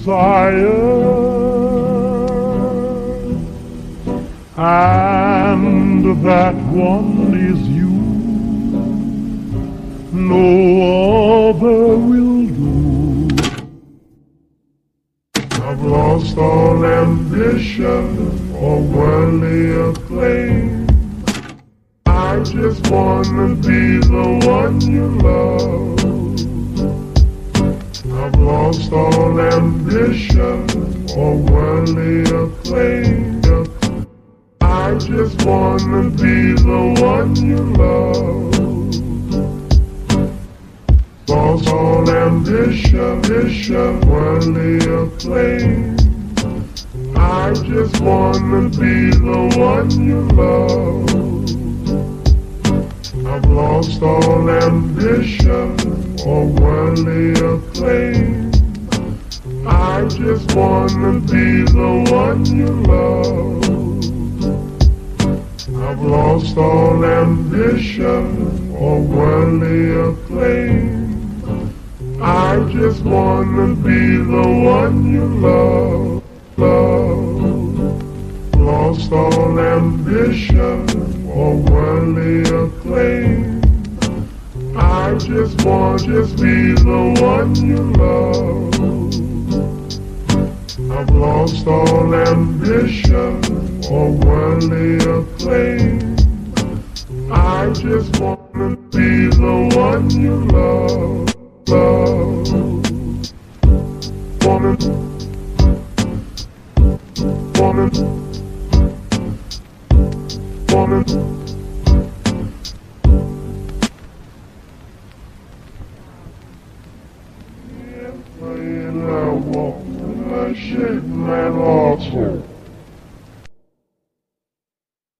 desire, and that one is you. No other will do. I've lost all ambition or worldly acclaim. I just wanna be the one you love. Lost all ambition or worldly acclaim. I just wanna be the one you love. Lost all ambition, ambition, worldly acclaim. I just wanna be the one you love. I've lost all ambition or worldly acclaim. Just wanna be the one you love. I've lost all ambition or worldly acclaim. I just wanna be the one you love, love. Lost all ambition or worldly acclaim. I just want just be the one you love. Lost all ambition or worldly acclaim. I just wanna be the one you love, love. Wanna, wanna, wanna. Playing I walk, I shake my asshole.